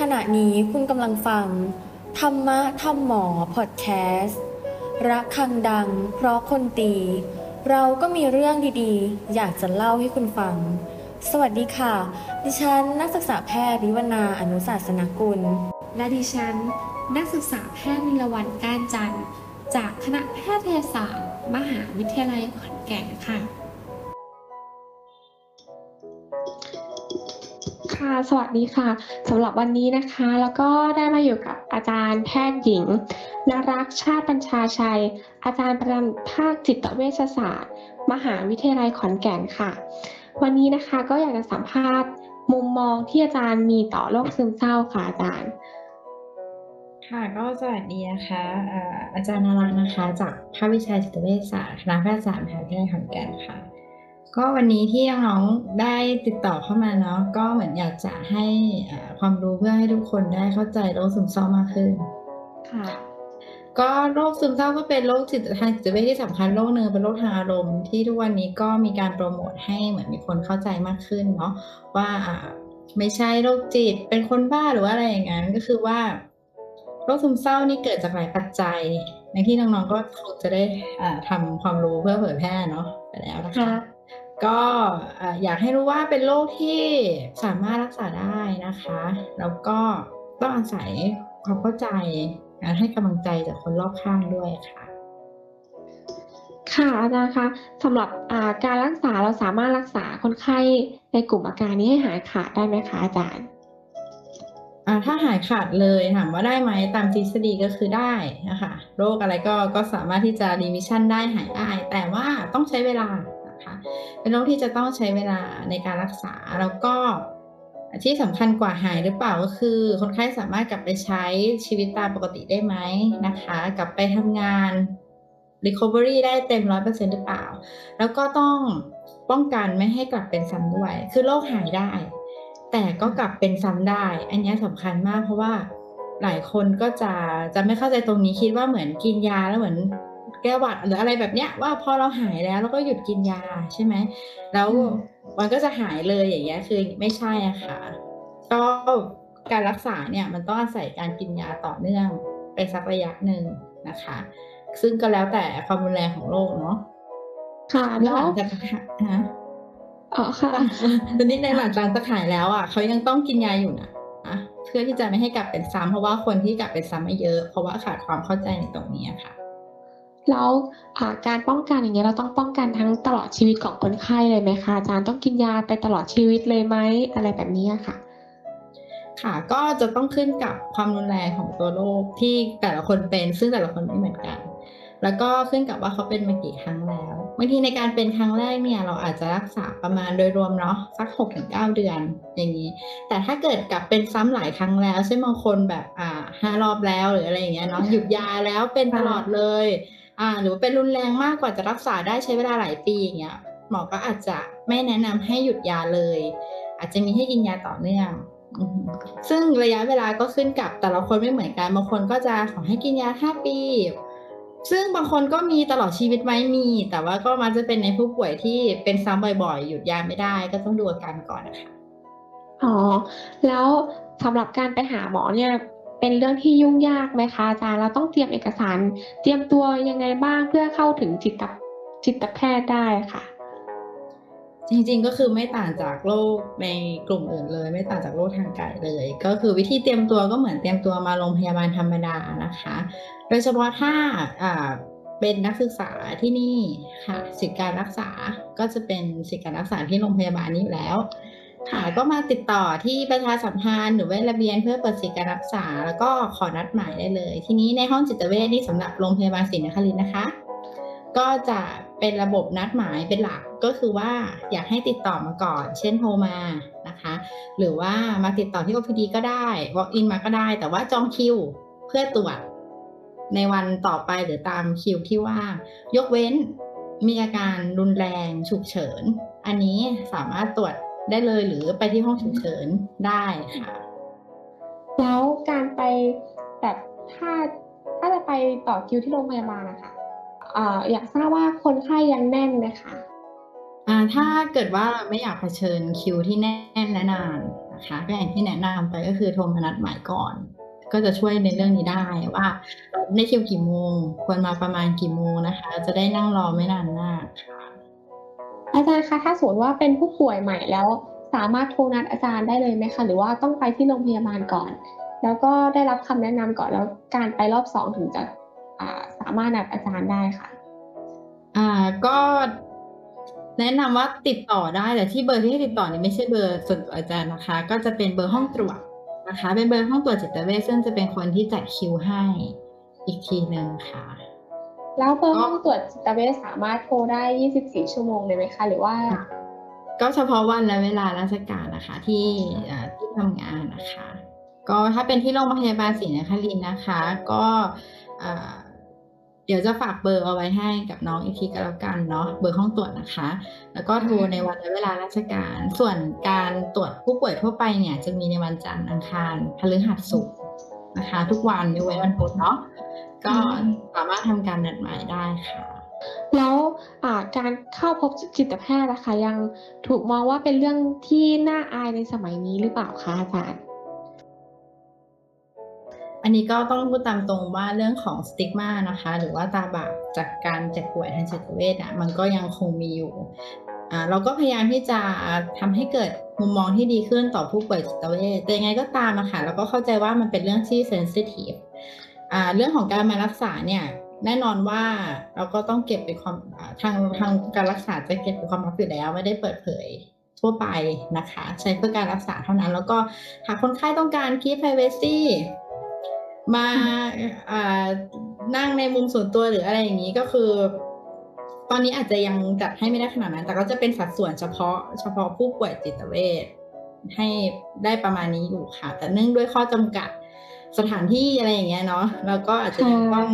ขณะนี้คุณกำลังฟัง ธรรมะธรรมหมอพอดแคสต์รักคังดัง เพราะคนตี เราก็มีเรื่องดีๆ อยากจะเล่าให้คุณฟัง สวัสดีค่ะ ดิฉันนักศึกษาแพทย์วิวนาอนุศาสนกุล และดิฉัน นักศึกษาแพทย์นิลวันก้านจันทร์จากคณะแพทยศาสตร์ มหาวิทยาลัยขอนแก่นค่ะ ค่ะ สวัสดีค่ะสำหรับวันนี้นะคะ แล้วก็ได้มาอยู่กับอาจารย์แพทย์หญิงนรักชาติปัญชาชัย อาจารย์ประจำภาคจิตเวชศาสตร์ มหาวิทยาลัยขอนแก่นค่ะ วันนี้นะคะก็อยากจะสัมภาษณ์ มุมมองที่อาจารย์มีต่อโรคซึมเศร้าค่ะอาจารย์ ค่ะก็สวัสดีนะคะอาจารย์นารักษ์นะคะ จากภาควิชาจิตเวชศาสตร์คณะแพทยศาสตร์มหาวิทยาลัยขอนแก่นค่ะ ก็วันนี้ที่น้องๆได้ติดต่อเข้ามาเนาะก็เหมือนอยากจะให้อ่าความรู้เพื่อให้ทุกคนได้เข้าใจโรคซึมเศร้ามากขึ้น ค่ะ ก็โรคซึมเศร้าก็เป็นโรคจิตทางจิตเวชที่สำคัญโรคหนึ่งเป็นโรคทางอารมณ์ที่ทุกวันนี้ก็มีการโปรโมทให้เหมือนมีคนเข้าใจมากขึ้นเนาะว่าอ่าไม่ใช่โรคจิตเป็นคนบ้าหรือว่าอะไรอย่างนั้นก็คือว่าโรคซึมเศร้านี่เกิดจากหลายปัจจัย ในที่น้องๆก็คงจะได้อ่าทำความรู้เพื่อเผยแพร่เนาะไปแล้วนะคะค่ะ ก็อ่าอยากให้รู้ว่าเป็นโรคที่สามารถรักษาได้นะคะ แล้วก็ต้องอาศัยความเข้าใจการให้กำลังใจจากคนรอบข้างด้วยค่ะ ค่ะอาจารย์คะสำหรับอ่าการรักษาเราสามารถรักษาคนไข้ในกลุ่มอาการนี้ให้หายขาดได้ไหมคะอาจารย์อ่าถ้าหายขาดเลยถามว่าได้ไหมตามทฤษฎีก็คือได้นะคะโรคอะไรก็ก็สามารถที่จะ remission ได้หายได้ แต่ว่าต้องใช้เวลานะคะ เป็นโรคที่จะต้องใช้เวลาในการรักษาแล้วก็ที่สำคัญกว่าหายหรือเปล่าก็คือ คนไข้สามารถกลับไปใช้ชีวิตตามปกติได้ไหมนะคะ กลับไปทำงาน recovery ได้เต็มร้อยเปอร์เซ็นต์หรือเปล่า แล้วก็ต้องป้องกันไม่ให้กลับเป็นซ้ำด้วย คือโรคหายได้ แต่ก็กลับเป็นซ้ำได้ อันนี้สำคัญมากเพราะว่าหลายคนก็จะจะไม่เข้าใจตรงนี้คิดว่าเหมือนกินยาแล้วเหมือน แก้หวัดหรืออะไรแบบเนี้ยว่าพอเราหายแล้วเราก็หยุดกินยาใช่ไหมแล้วอืมมันก็จะหายเลยอย่างเงี้ยคือไม่ใช่อะค่ะก็การรักษาเนี่ยมันต้องอาศัยการกินยาต่อเนื่องไปสักระยะหนึ่งนะคะ ซึ่งก็แล้วแต่ความรุนแรงของโรคเนาะค่ะแล้แล้ววหลังจากหายฮะอ๋อค่ะตอนนี้ในหลังจากจะหายแล้วอะเขายังต้องกินยาอยู่นะอะเพื่อที่จะไม่ให้กลับเป็นซ้ำเพราะว่าคนที่กลับเป็นซ้ำไม่เยอะ เพราะว่าขาดความเข้าใจในตรงนี้อะค่ะ แล้วอ่าการป้องกันอย่างเงี้ยเราต้องป้องกันทั้งตลอดชีวิตของคนไข้เลยไหมคะอาจารย์ต้องกินยาไปตลอดชีวิตเลยไหมอะไรแบบนี้ค่ะ ค่ะ ก็จะต้องขึ้นกับความรุนแรงของตัวโรคที่แต่ละคนเป็นซึ่งแต่ละคนไม่เหมือนกัน แล้วก็ขึ้นกับว่าเขาเป็นมากี่ครั้งแล้วบางทีในการเป็นครั้งแรกเนี่ยเราอาจจะรักษาประมาณโดยรวมเนาะสัก6กถึงเเดือนอย่างนี้ แต่ถ้าเกิดกลับเป็นซ้ำหลายครั้งแล้วเช่นบางคนแบบอ่าห้ารอบแล้วหรืออะไรอย่างเงี้ยเนาะหยุดยาแล้วเป็นตลอดเลย อ่า หรือว่าเป็นรุนแรงมากกว่าจะรักษาได้ใช้เวลาหลายปีอย่างเงี้ยหมอก็อาจจะไม่แนะนำให้หยุดยาเลย อาจจะมีให้กินยาต่อเนื่อง ซึ่งระยะเวลาก็ขึ้นกับแต่ละคนไม่เหมือนกันบางคนก็จะขอให้กินยาห้าปี ซึ่งบางคนก็มีตลอดชีวิตไหมมี แต่ว่าก็มักจะเป็นในผู้ป่วยที่เป็นซ้ำบ่อยๆ หยุดยาไม่ได้ก็ต้องดูอาการก่อนนะคะอ๋อ แล้วสำหรับการไปหาหมอเนี่ย เป็นเรื่องที่ยุ่งยากไหมคะอาจารย์เราต้องเตรียมเอกสาร เตรียมตัวยังไงบ้างเพื่อเข้าถึงจิตจิตแพทย์ได้ค่ะ จริงๆก็คือไม่ต่างจากโรคในกลุ่มอื่นเลย ไม่ต่างจากโรคทางกายเลย ก็คือวิธีเตรียมตัวก็เหมือนเตรียมตัวมาโรงพยาบาลธรรมดานะคะ โดยเฉพาะถ้าเป็นนักศึกษาที่นี่ค่ะสิทธิการรักษาก็จะเป็นสิทธิการรักษาที่โรงพยาบาลนี้อยู่แล้ว ค่ะก็มาติดต่อที่ประชาสัมพันธ์หรือเวชระเบียนเพื่อเปิดสิทธิการรักษา แล้วก็ขอนัดหมายได้เลย ทีนี้ในห้องจิตเวชนี่สำหรับโรงพยาบาลศรีนครินทร์นะคะ ก็จะเป็นระบบนัดหมายเป็นหลักก็คือว่าอยากให้ติดต่อมาก่อน เช่นโทรมานะคะ หรือว่ามาติดต่อที่ OPD ก็ได้ walk in มาก็ได้ แต่ว่าจองคิวเพื่อตรวจในวันต่อไปหรือตามคิวที่ว่างยกเว้นมีอาการรุนแรงฉุกเฉิน อันนี้สามารถตรวจ ได้เลยหรือไปที่ห้องฉุกเฉินได้ค่ะ แล้วการไปแบบถ้าถ้าจะไปต่อคิวที่โรงพยาบาลนะคะอ่าอยากทราบว่าคนไข้ยังแน่นไหมคะอ่าถ้าเกิดว่าไม่อยากเผชิญคิวที่แน่นและนานนะนะคะก็อย่างที่แนะนำไปก็คือโทรมานัดหมายก่อน ก็จะช่วยในเรื่องนี้ได้ว่าได้คิวกี่โมง ควรมาประมาณกี่โมงนะคะ จะได้นั่งรอไม่นานมากค่ะ อาจารย์คะถ้าสมมติว่าเป็นผู้ป่วยใหม่แล้ว สามารถโทรนัดอาจารย์ได้เลยไหมคะหรือว่าต้องไปที่โรงพยาบาลก่อน แล้วก็ได้รับคำแนะนำก่อนแล้วการไปรอบสองถึงจะสามารถนัดอาจารย์ได้ค่ะ อ่าก็แนะนำว่าติดต่อได้แต่ที่เบอร์ที่ให้ติดต่อเนี่ยไม่ใช่เบอร์ส่วนตัวอาจารย์นะคะ ก็จะเป็นเบอร์ห้องตรวจนะคะ เป็นเบอร์ห้องตรวจจิตเวชซึ่งจะเป็นคนที่จัดคิวให้อีกทีหนึ่งค่ะ แล้วเบอร์ห้องตรวจจิตเวชสามารถโทรได้ 24 ชั่วโมงเลยไหมคะ หรือว่า ก็เฉพาะวันและเวลาราชการนะคะที่อ่าที่ทำงานนะคะ ก็ถ้าเป็นที่โรงพยาบาลศรีนครินทร์นะคะ ก็อ่าเดี๋ยวจะฝากเบอร์เอาไว้ให้กับน้องอีกทีก็แล้วกันเนาะเบอร์ห้องตรวจนะคะ แล้วก็โทรในวันและเวลาราชการ ส่วนการตรวจผู้ป่วยทั่วไปเนี่ยจะมีในวันจันทร์อังคารพฤหัสศุกร์ นะคะ ทุกวันยกเว้นวันพุธเนาะก็สามารถทำการนัดหมายได้ค่ะ แล้วอ่าการเข้าพบจิตแพทย์นะคะยังถูกมองว่าเป็นเรื่องที่น่าอายในสมัยนี้หรือเปล่าคะอาจารย์อันนี้ก็ต้องพูดตามตรงว่าเรื่องของสติกมานะคะ หรือว่าตาบาปจากการเจ็บป่วยทางจิตเวชอะมันก็ยังคงมีอยู่อ่า เราก็พยายามที่จะทำให้เกิดมุมมองที่ดีขึ้นต่อผู้ป่วยจิตเวชแต่ยังไงก็ตามอะค่ะเราก็เข้าใจว่ามันเป็นเรื่องที่เซนซิทีฟเรื่องของการมารักษาเนี่ยแน่นอนว่าเราก็ต้องเก็บเป็นความทางทางการรักษาจะเก็บเป็นความลับอยู่แล้วไม่ได้เปิดเผยทั่วไปนะคะ ใช้เพื่อการรักษาเท่านั้น แล้วก็หากคนไข้ต้องการ keep privacy มานั่งในมุมส่วนตัวหรืออะไรอย่างนี้ก็คือ ตอนนี้อาจจะยังจัดให้ไม่ได้ขนาดนั้น แต่ก็จะเป็นสัดส่วนเฉพาะเฉพาะผู้ป่วยจิตเวชให้ได้ประมาณนี้อยู่ค่ะ แต่เนื่องด้วยข้อจำกัดสถานที่อะไรอย่างเงี้ยเนาะแล้วก็อาจจะยังต้อง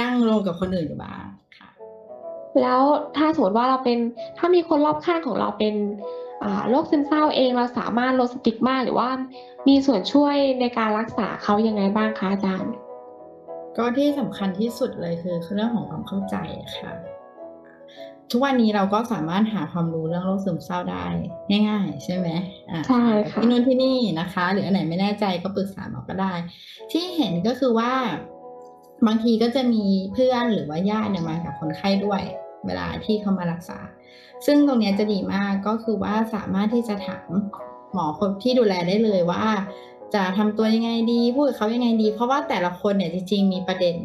นั่งรวมกับคนอื่นอยู่บ้างค่ะ แล้วถ้าสมมติว่าเราเป็นถ้ามีคนรอบข้างของเราเป็นอ่าโรคซึมเศร้าเองเราสามารถลดสติกมาหรือว่ามีส่วนช่วยในการรักษาเขายังไงบ้างคะอาจารย์ ก็ที่สำคัญที่สุดเลยคือเรื่องของความเข้าใจค่ะ ทุกวันนี้เราก็สามารถหาความรู้เรื่องโรคซึมเศร้าได้ง่าย ๆ ใช่ไหมอ่าใช่ค่ะที่นู่นที่นี่นะคะ หรืออันไหนไม่แน่ใจก็ปรึกษาหมอก็ได้ ที่เห็นก็คือว่า บางทีก็จะมีเพื่อนหรือว่าญาติเนี่ยมากับคนไข้ด้วย เวลาที่เขามารักษา ซึ่งตรงเนี้ยจะดีมากก็คือว่าสามารถที่จะถามหมอคนที่ดูแลได้เลยว่า จะทำตัวยังไงดีพูดกับเขายังไงดี เพราะว่าแต่ละคนเนี่ยจริงๆมีประเด็น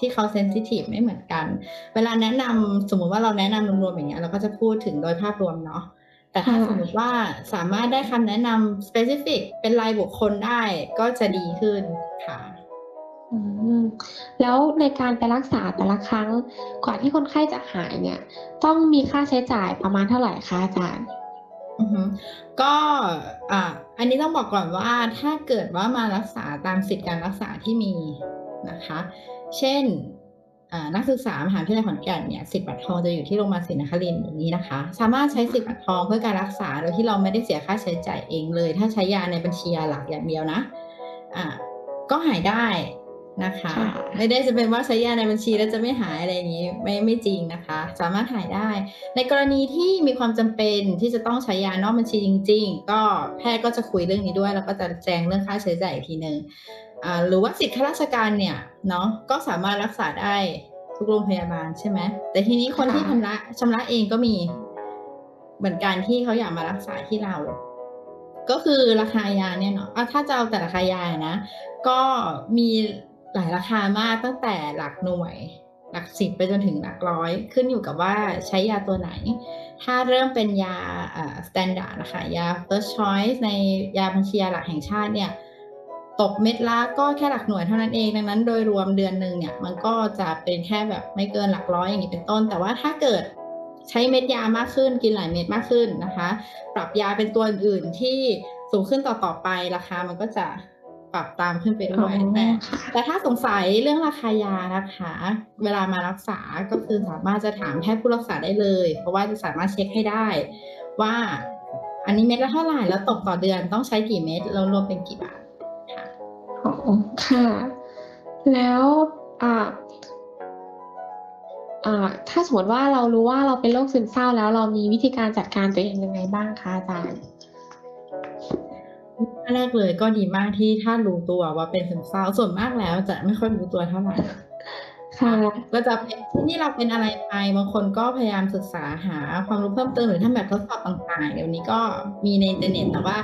ที่เขาเซนซิทีฟไม่เหมือนกัน เวลาแนะนำสมมุติว่าเราแนะนำรวมๆอย่างเงี้ยเราก็จะพูดถึงโดยภาพรวมเนาะแต่ถ้าค่ะสมมติว่าสามารถได้คำแนะนำ specific เป็นรายบุคคลได้ก็จะดีขึ้นค่ะอืมแล้วในการไปรักษาแต่ละครั้งกว่าที่คนไข้จะหายเนี่ย ต้องมีค่าใช้จ่ายประมาณเท่าไหร่คะอาจารย์อือฮึก็อ่าอันนี้ต้องบอกก่อนว่าถ้าเกิดว่ามารักษาตามสิทธิการรักษาที่มีนะคะ เช่นอ่านักศึกษามหาวิทยาลัยขอนแก่นเนี่ยสิทธิ์บัตรทองจะอยู่ที่โรงพยาบาลศรีนครินทร์อย่างนี้นะคะ สามารถใช้สิทธิ์บัตรทองเพื่อการรักษาโดยที่เราไม่ได้เสียค่าใช้จ่ายเองเลย ถ้าใช้ยาในบัญชียาหลักอย่างเดียวนะอ่าก็หายได้นะคะค่ะไม่ได้จะเป็นว่าใช้ยาในบัญชีแล้วจะไม่หายอะไรอย่างนี้ไม่ไม่จริงนะคะ สามารถหายได้ ในกรณีที่มีความจำเป็นที่จะต้องใช้ยานอกบัญชีจริง ๆ ก็แพทย์ก็จะคุยเรื่องนี้ด้วย แล้วก็จะแจ้งเรื่องค่าใช้จ่ายอีกทีหนึ่งอ่า หรือว่าสิทธิข้าราชการเนี่ยเนาะก็สามารถรักษาได้ทุกโรงพยาบาลใช่ไหมแต่ทีนี้คนที่ค่ะชำระชำระเองก็มีเหมือนกันที่เขาอยากมารักษาที่เรา ก็คือราคายาเนี่ยเนาะอะถ้าจะเอาแต่ราคายานะ ก็มีหลายราคามากตั้งแต่หลักหน่วย หลักสิบไปจนถึงหลักร้อย ขึ้นอยู่กับว่าใช้ยาตัวไหน ถ้าเริ่มเป็นยาเอ่อ standard นะคะยา first choice ในยาบัญชียาหลักแห่งชาติเนี่ย ตกเม็ดละก็แค่หลักหน่วยเท่านั้นเองดังนั้นโดยรวมเดือนหนึ่งเนี่ยมันก็จะเป็นแค่แบบไม่เกินหลักร้อยอย่างนี้เป็นต้น แต่ว่าถ้าเกิดใช้เม็ดยามากขึ้นกินหลายเม็ดมากขึ้นนะคะ ปรับยาเป็นตัวอื่นๆที่สูงขึ้นต่อๆไปราคามันก็จะปรับตามขึ้นไปด้วยอ๋อแต่ค่ะแต่ถ้าสงสัยเรื่องราคายานะคะ เวลามารักษาก็คือสามารถจะถามแพทย์ผู้รักษาได้เลย เพราะว่าจะสามารถเช็คให้ได้ ว่าอันนี้เม็ดละเท่าไหร่แล้วตกต่อเดือนต้องใช้กี่เม็ดแล้วรวมเป็นกี่บาทค่ะ อ๋อค่ะ แล้วอ่าอ่าถ้าสมมติว่าเรารู้ว่าเราเป็นโรคซึมเศร้าแล้วเรามีวิธีการจัดการตัวเองยังไงบ้างคะอาจารย์อแรกเลยก็ดีมากที่ถ้ารู้ตัวว่าเป็นซึมเศร้าส่วนมากแล้วจะไม่ค่อยรู้ตัวเท่าไหร่ค่ะก็จะเป็นที่เราเป็นอะไรไปบางคนก็พยายามศึกษาหาความรู้เพิ่มเติมหรือทำแบบทดสอบต่างๆ เดี๋ยวนี้ก็มีในอินเทอร์เน็ตแต่ว่า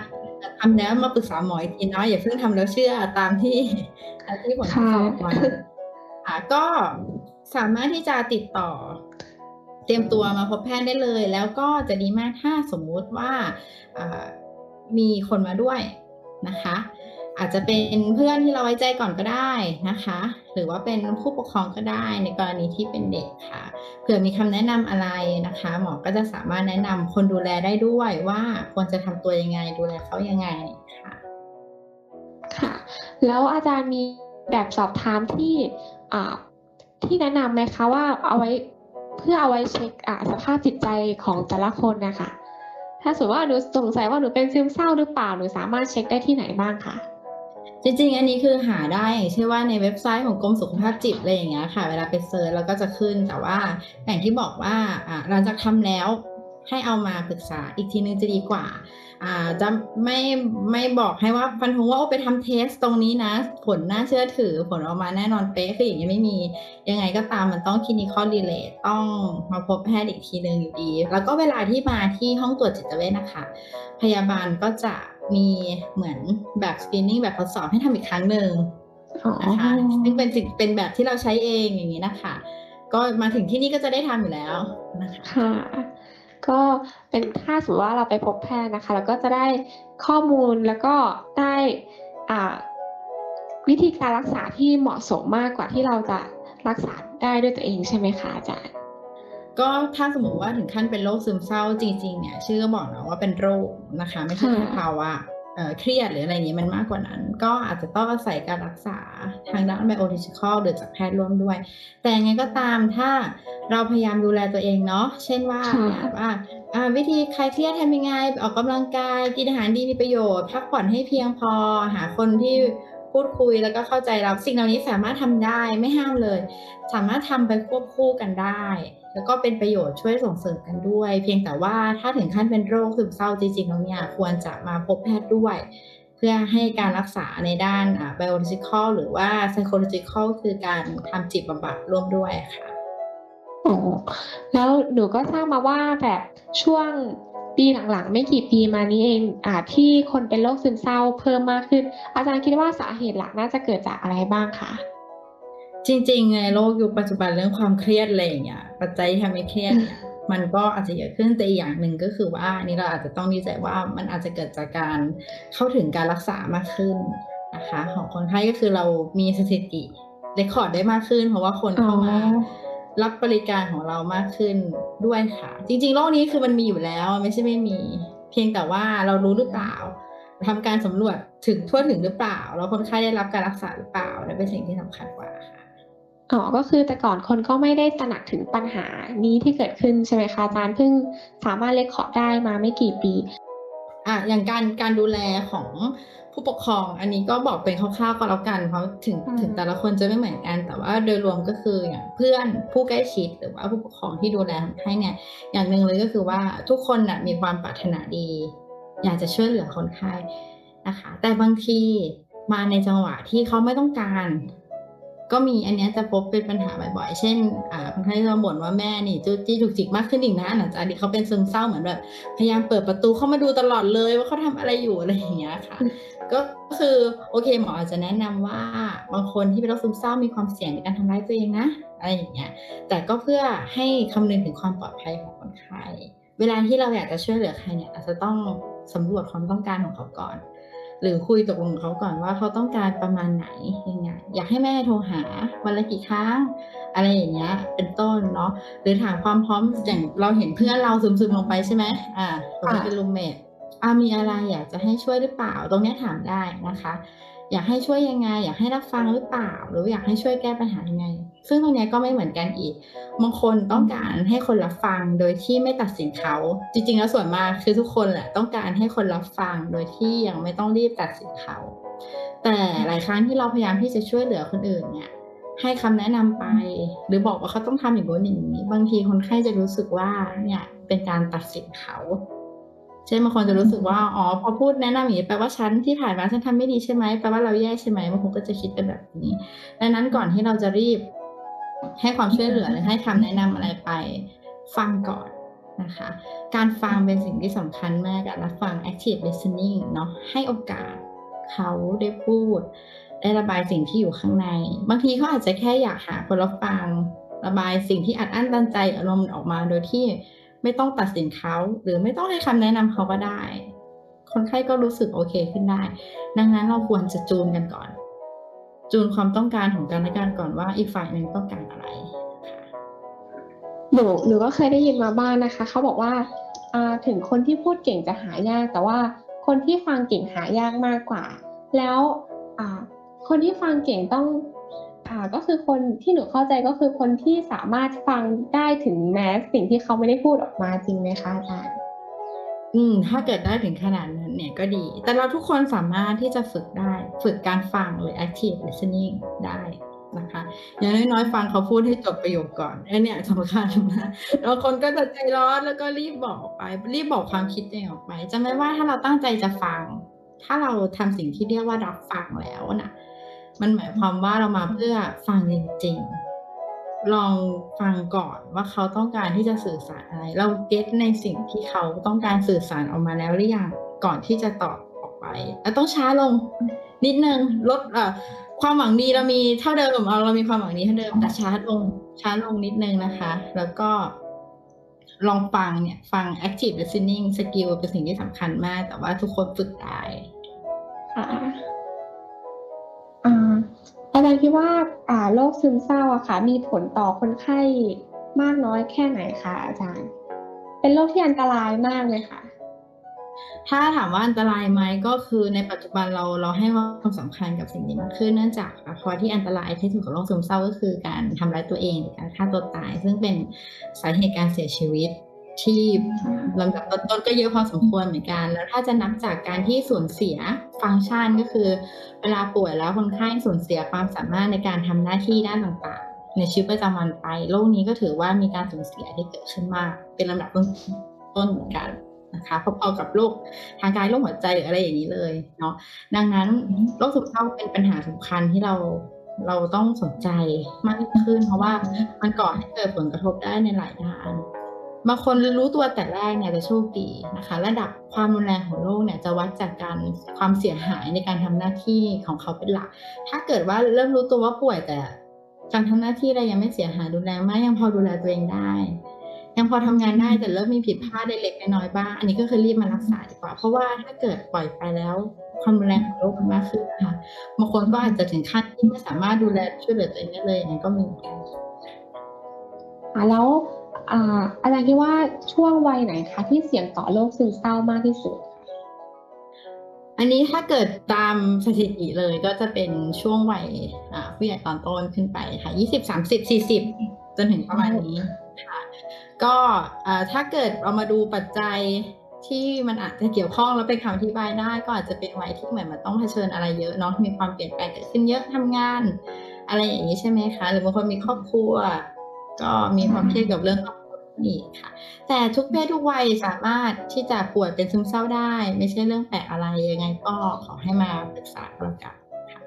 ทำแล้วมาปรึกษาหมออีกทีเนาะอย่าเพิ่งทำแล้วเชื่อตามที่ตามที่ผลทดสอบออกมาค่ะ ก็สามารถที่จะติดต่อ เตรียมตัวมาพบแพทย์ได้เลย แล้วก็จะดีมากถ้าสมมุติว่าอ่ามีคนมาด้วยนะคะ อาจจะเป็นเพื่อนที่เราไว้ใจก่อนก็ได้นะคะ หรือว่าเป็นผู้ปกครองก็ได้ในกรณีที่เป็นเด็กค่ะ เผื่อมีคำแนะนำอะไรนะคะ หมอก็จะสามารถแนะนำคนดูแลได้ด้วยว่าควรจะทำตัวยังไงดูแลเขายังไงค่ะ ค่ะ แล้วอาจารย์มีแบบสอบถามที่อ่าที่แนะนำไหมคะว่าเอาไว้เพื่อเอาไว้เช็คอ่าสภาพจิตใจของแต่ละคนนะคะถ้าสมมติว่าหนูสงสัยว่าหนูเป็นซึมเศร้าหรือเปล่าหนูสามารถเช็คได้ที่ไหนบ้างคะ จริงๆ อันนี้คือหาได้อย่างเช่นว่าในเว็บไซต์ของกรมสุขภาพจิตอะไรอย่างเงี้ยค่ะ เวลาไป search แล้วก็จะขึ้นแต่ว่าอย่างที่บอกว่าอ่าหลังจากทำแล้วให้เอามาปรึกษาอีกทีนึงจะดีกว่าอ่าจะไม่ไม่บอกให้ว่าฟันธงว่าโอ้ไปทำ test ตรงนี้นะ ผลน่าเชื่อถือผลออกมาแน่นอนเป๊ะคืออย่างนี้ไม่มียังไงก็ตามมันต้อง clinical correlate ต้องมาพบแพทย์อีกทีนึงอยู่ดี แล้วก็เวลาที่มาที่ห้องตรวจจิตเวชนะคะ พยาบาลก็จะ มีเหมือนแบบ screening แบบทดสอบให้ทำอีกครั้งหนึ่งอ๋อนะคะซึ่งเป็นสิ่งเป็นแบบที่เราใช้เองอย่างนี้นะคะ ก็มาถึงที่นี่ก็จะได้ทำอยู่แล้วนะคะค่ะก็เป็นถ้าสมมติว่าเราไปพบแพทย์นะคะ แล้วก็จะได้ข้อมูลแล้วก็ได้อ่าวิธีการรักษาที่เหมาะสมมากกว่าที่เราจะรักษาได้ด้วยตัวเองใช่ไหมคะอาจารย์ ก็ถ้าสมมติว่าถึงขั้นเป็นโรคซึมเศร้าจริง ๆ เนี่ยชื่อก็บอกนะว่าเป็นโรคนะคะ ไม่ใช่แค่ค่ะภาวะเครียดหรืออะไรนี้มันมากกว่านั้น ก็อาจจะต้องอาศัยการรักษาทางด้านไบโอทิชิคอลหรือจากแพทย์ร่วมด้วย แต่ยังไงก็ตามถ้าเราพยายามดูแลตัวเองเนาะเช่นว่าว่าอ่าวิธีคลายเครียดทำยังไง ออกกำลังกายกินอาหารดีมีประโยชน์ พักผ่อนให้เพียงพอหาคนที่ พูดคุยแล้วก็เข้าใจเราสิ่งเหล่านี้สามารถทำได้ไม่ห้ามเลย สามารถทำไปควบคู่กันได้ แล้วก็เป็นประโยชน์ช่วยส่งเสริมกันด้วย เพียงแต่ว่าถ้าถึงขั้นเป็นโรคซึมเศร้าจริงๆแล้วเนี่ยควรจะมาพบแพทย์ด้วย เพื่อให้การรักษาในด้านอ่า biological หรือว่า psychological คือการทำจิตบำบัดร่วมด้วยค่ะอ๋อแล้วหนูก็ทราบมาว่าแบบช่วง ปีหลังๆ ไม่กี่ปีมานี้เองอ่าที่คนเป็นโรคซึมเศร้าเพิ่มมากขึ้น อาจารย์คิดว่าสาเหตุหลักน่าจะเกิดจากอะไรบ้างคะจริงๆในโลกยุคปัจจุบันเรื่องความเครียดอะไรอย่างเงี้ยปัจจัยที่ทำให้เครียดเนี่ยมันก็อาจจะเยอะขึ้นแต่อีกอย่างหนึ่งก็คือว่าอันนี่เราอาจจะต้องดีใจว่ามันอาจจะเกิดจากการเข้าถึงการรักษามากขึ้นนะคะ ของคนไข้ก็คือเรามีสถิติเรคคอร์ดได้มากขึ้น เพราะว่าคนเข้ามาอ๋อ รับบริการของเรามากขึ้นด้วยค่ะ จริง ๆโรคนี้คือมันมีอยู่แล้วไม่ใช่ไม่มี เพียงแต่ว่าเรารู้หรือเปล่าทำการสำรวจถึงทั่วถึงหรือเปล่า แล้วคนไข้ได้รับการรักษาหรือเปล่านั่นเป็นสิ่งที่สำคัญกว่าค่ะอ๋อก็คือแต่ก่อนคนก็ไม่ได้ตระหนักถึงปัญหานี้ที่เกิดขึ้นใช่ไหมคะอาจารย์เพิ่งสามารถเลคคอร์ดได้มาไม่กี่ปี อะอย่างการการดูแลของผู้ปกครอง อันนี้ก็บอกเป็นคร่าวๆก็แล้วกันเพราะถึงอืมถึงแต่ละคนจะไม่เหมือนกัน แต่ว่าโดยรวมก็คืออย่างเพื่อนผู้ใกล้ชิดหรือว่าผู้ปกครองที่ดูแลคนไข้เนี่ย อย่างหนึ่งเลยก็คือว่าทุกคนน่ะมีความปรารถนาดี อยากจะช่วยเหลือคนไข้นะคะ แต่บางทีมาในจังหวะที่เขาไม่ต้องการ ก็มีอันเนี้ยจะพบเป็นปัญหาบ่อยๆ เช่นอ่าคนไข้จะบ่นว่าแม่นี่จู้จี้ถูกจิกมากขึ้นอีกนะหลังจากที่เขาเป็นซึมเศร้าเหมือนแบบพยายามเปิดประตูเข้ามาดูตลอดเลยว่าเขาทำอะไรอยู่อะไรอย่างเงี้ยค่ะ ก็คือโอเคหมออาจจะแนะนำว่าบางคนที่เป็นโรคซึมเศร้ามีความเสี่ยงในการทำร้ายตัวเองนะอะไรอย่างเงี้ย แต่ก็เพื่อให้คำนึงถึงความปลอดภัยของคนไข้ เวลาที่เราอยากจะช่วยเหลือใครเนี่ยอาจจะต้องสำรวจความต้องการของเขาก่อน หรือคุยตกลงกับเขาก่อนว่าเขาต้องการประมาณไหนยังไงอยากให้แม่โทรหาวันละกี่ครั้งอะไรอย่างเงี้ย เป็นต้นเนาะหรือถามความพร้อมอย่างเราเห็นเพื่อนเราซึมๆลงไปใช่ไหมอ่าเราเป็นรูมเมทอ่ามีอะไรอยากจะให้ช่วยหรือเปล่า ตรงเนี้ยถามได้นะคะ อยากให้ช่วยยังไง อยากให้รับฟังหรือเปล่า หรืออยากให้ช่วยแก้ปัญหายังไง ซึ่งตรงนี้ก็ไม่เหมือนกันอีก บางคนต้องการให้คนรับฟังโดยที่ไม่ตัดสินเขา จริง ๆ แล้วส่วนมากคือทุกคนแหละต้องการให้คนรับฟังโดยที่ยังไม่ต้องรีบตัดสินเขา แต่หลายครั้งที่เราพยายามที่จะช่วยเหลือคนอื่นเนี่ย ให้คำแนะนำไป หรือบอกว่าเขาต้องทำอย่างนู้นอย่างนี้ บางทีคนไข้จะรู้สึกว่าเนี่ยเป็นการตัดสินเขาเช่นบางคนจะรู้สึกว่าอ๋อพอพูดแนะนำอย่างนี้แปลว่าฉันที่ผ่านมาฉันทำไม่ดีใช่ไหมแปลว่าเราแย่ใช่ไหมบางคนก็จะคิดเป็นแบบนี้ ดังนั้นก่อนที่เราจะรีบ ให้ความช่วยเหลือหรือให้คำแนะนำอะไรไปฟังก่อนนะคะ การฟังเป็นสิ่งที่สำคัญมากการรับฟัง active listening เนาะให้โอกาสเขาได้พูด ได้ระบายสิ่งที่อยู่ข้างใน บางทีเขาอาจจะแค่อยากหาคนรับฟัง ระบายสิ่งที่อัดอั้นตันใจอารมณ์ออกมาโดยที่ไม่ต้องตัดสินเขา หรือไม่ต้องให้คำแนะนำเขาก็ได้ คนไข้ก็รู้สึกโอเคขึ้นได้ ดังนั้นเราควรจะจูนกันก่อน จูนความต้องการของกันและกันก่อนว่าอีกฝ่ายหนึ่งต้องการอะไรหนูหนูก็เคยได้ยินมาบ้างนะคะ เขาบอกว่าถึงคนที่พูดเก่งจะหายาก แต่ว่าคนที่ฟังเก่งหายากมากกว่า แล้วคนที่ฟังเก่งต้องอก็คือคนที่หนูเข้าใจก็คือคนที่สามารถฟังได้ถึงแม้สิ่งที่เขาไม่ได้พูดออกมาจริงไหมคะอาจารย์ อืมถ้าเกิดได้ถึงขนาดนั้นเนี่ยก็ดี แต่เราทุกคนสามารถที่จะฝึกได้ ฝึกการฟังหรือ active listening ได้นะคะอย่างน้อยๆฟังเขาพูดให้จบประโยคก่อนไอ้เนี่ยสำคัญนะแล้วคนก็จะใจร้อนแล้วก็รีบบอกไป รีบบอกความคิดเองออกไปจำไว้ว่าถ้าเราตั้งใจจะฟัง ถ้าเราทำสิ่งที่เรียกว่ารับฟังแล้วนะมันหมายความว่าเรามาเพื่อฟังจริงๆ ลองฟังก่อนว่าเขาต้องการที่จะสื่อสารอะไร เราเก็ตในสิ่งที่เขาต้องการสื่อสารออกมาแล้วหรือยังก่อนที่จะตอบออกไปแล้วต้องช้าลงนิดนึงลดเอ่อความหวังดีเรามีเท่าเดิมเราเรามีความหวังดีเท่าเดิมแต่ช้าลงช้าลงนิดนึงนะคะ แล้วก็ลองฟังเนี่ยฟัง active listening skill เป็นสิ่งที่สำคัญมาก แต่ว่าทุกคนฝึกได้ค่ะ อาจารย์คิดว่าอ่าโรคซึมเศร้าอะค่ะ มีผลต่อคนไข้มากน้อยแค่ไหนคะอาจารย์ เป็นโรคที่อันตรายมากเลยค่ะ ถ้าถามว่าอันตรายไหมก็คือในปัจจุบันเราเราให้ความสำคัญกับสิ่งนี้มากขึ้นเนื่องจากภาวะที่อันตรายที่สุดของโรคซึมเศร้าก็คือการทำร้ายตัวเองหรือการฆ่าตัวตาย ซึ่งเป็นสาเหตุการเสียชีวิต ที่ลำดับต้นๆก็เยอะพอสมควรเหมือนกัน แล้วถ้าจะนับจากการที่สูญเสียฟังก์ชันก็คือ เวลาป่วยแล้วคนไข้สูญเสียความสามารถในการทำหน้าที่ด้านต่างๆ ในชีวิตประจำวันไปโรคนี้ก็ถือว่ามีการสูญเสียที่เกิดขึ้นมาก เป็นลำดับต้นๆเหมือนกันนะคะพอๆกับโรคทางกายโรคหัวใจหรืออะไรอย่างนี้เลยเนาะดังนั้นโรคซึมเศร้าเป็นปัญหาสำคัญที่เราเราต้องสนใจมากขึ้น เพราะว่ามันก่อให้เกิดผลกระทบได้ในหลายด้าน บางคนรู้ตัวแต่แรกเนี่ยจะโชคดีนะคะ ระดับความรุนแรงของโรคเนี่ยจะวัดจากการความเสียหายในการทำหน้าที่ของเขาเป็นหลัก ถ้าเกิดว่าเริ่มรู้ตัวว่าป่วยแต่การทำหน้าที่อะไรยังไม่เสียหายรุนแรงมากยังพอดูแลตัวเองได้ ยังพอทำงานได้แต่เริ่มมีผิดพลาดเล็กๆน้อยๆบ้าง อันนี้ก็คือรีบมารักษาดีกว่า เพราะว่าถ้าเกิดปล่อยไปแล้วความรุนแรงของโรคมันมากขึ้นนะคะบางคนก็อาจจะถึงขั้นที่ไม่สามารถดูแลช่วยเหลือตัวเองได้เลยอย่างนี้ก็มีอนกันแล้ว อาจารย์คิดว่าช่วงวัยไหนคะที่เสี่ยงต่อโรคซึมเศร้ามากที่สุด อันนี้ถ้าเกิดตามสถิติเลยก็จะเป็นช่วงวัยผู้ใหญ่ตอนต้นขึ้นไปค่ะยี่สิบสามสิบสี่สิบจนถึงประมาณนี้ค่ะก็ถ้าเกิดเรามาดูปัจจัยที่มันอาจจะเกี่ยวข้องแล้วเป็นคำอธิบายได้ก็อาจจะเป็นวัยที่เหมือนมันต้องเผชิญอะไรเยอะเนาะมีความเปลี่ยนแปลงเกิดขึ้นเยอะทำงาน อะไรอย่างนี้ใช่ไหมคะ หรือบางคนมีครอบครัว ก็มีความเครียดกับเรื่องครอบ ครัวนี่ค่ะ แต่ทุกเพศทุกวัยสามารถที่จะป่วยเป็นซึมเศร้าได้ ไม่ใช่เรื่องแปลกอะไรยังไงก็ขอให้มาปรึกษาเรากันค่ะ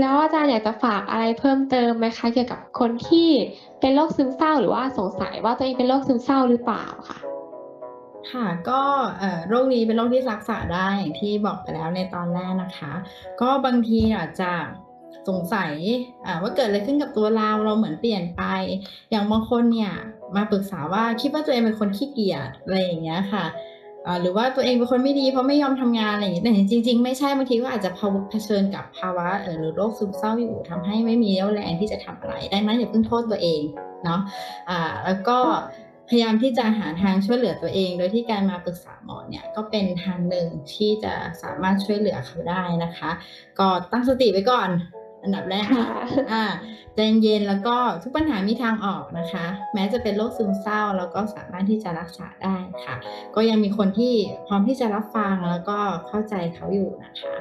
แล้วอาจารย์อยากจะฝากอะไรเพิ่มเติมไหมคะเกี่ยวกับคนที่เป็นโรคซึมเศร้าหรือว่าสงสัยว่าตัวเองเป็นโรคซึมเศร้าหรือเปล่าค่ะค่ะก็โรคนี้เป็นโรคที่รักษาได้อย่างที่บอกไปแล้วในตอนแรกนะคะ ก็บางทีอาจจะ สงสัยว่าเกิดอะไรขึ้นกับตัวเราเราเหมือนเปลี่ยนไป อย่างบางคนเนี่ยมาปรึกษาว่าคิดว่าตัวเองเป็นคนขี้เกียจอะไรอย่างเงี้ยค่ะหรือว่าตัวเองเป็นคนไม่ดีเพราะไม่ยอมทำงานอะไรอย่างเงี้ยแต่จริง ๆ ไม่ใช่บางทีก็อาจจะเผชิญกับภาวะหรือโรคซึมเศร้าอยู่ทำให้ไม่มีเรี่ยวแรงที่จะทำอะไร ดังนั้นอย่าเพิ่งโทษตัวเองเนาะะแล้วก็พยายามที่จะหาทางช่วยเหลือตัวเอง โดยที่การมาปรึกษาหมอเนี่ยก็เป็นทางหนึ่งที่จะสามารถช่วยเหลือเขาได้นะคะ ก็ตั้งสติไว้ก่อน อันดับแรกอ่าใจเย็นแล้วก็ทุกปัญหามีทางออกนะคะ แม้จะเป็นโรคซึมเศร้าแล้วก็สามารถที่จะรักษาได้ค่ะ ก็ยังมีคนที่พร้อมที่จะรับฟังแล้วก็เข้าใจเขาอยู่นะคะ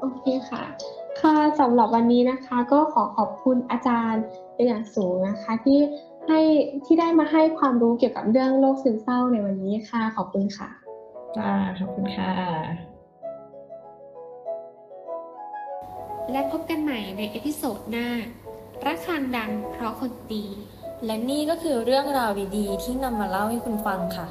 โอเคค่ะ ค่ะสำหรับวันนี้นะคะ ก็ขอขอบคุณอาจารย์เป็นอย่างสูงนะคะ ที่ให้ที่ได้มาให้ความรู้เกี่ยวกับเรื่องโรคซึมเศร้าในวันนี้ค่ะ ขอบคุณค่ะจ้าขอบคุณค่ะ และพบกันใหม่ใน episode หน้า ระฆังดังเพราะคนตีและนี่ก็คือเรื่องราวดีๆ ที่นำมาเล่าให้คุณฟังค่ะ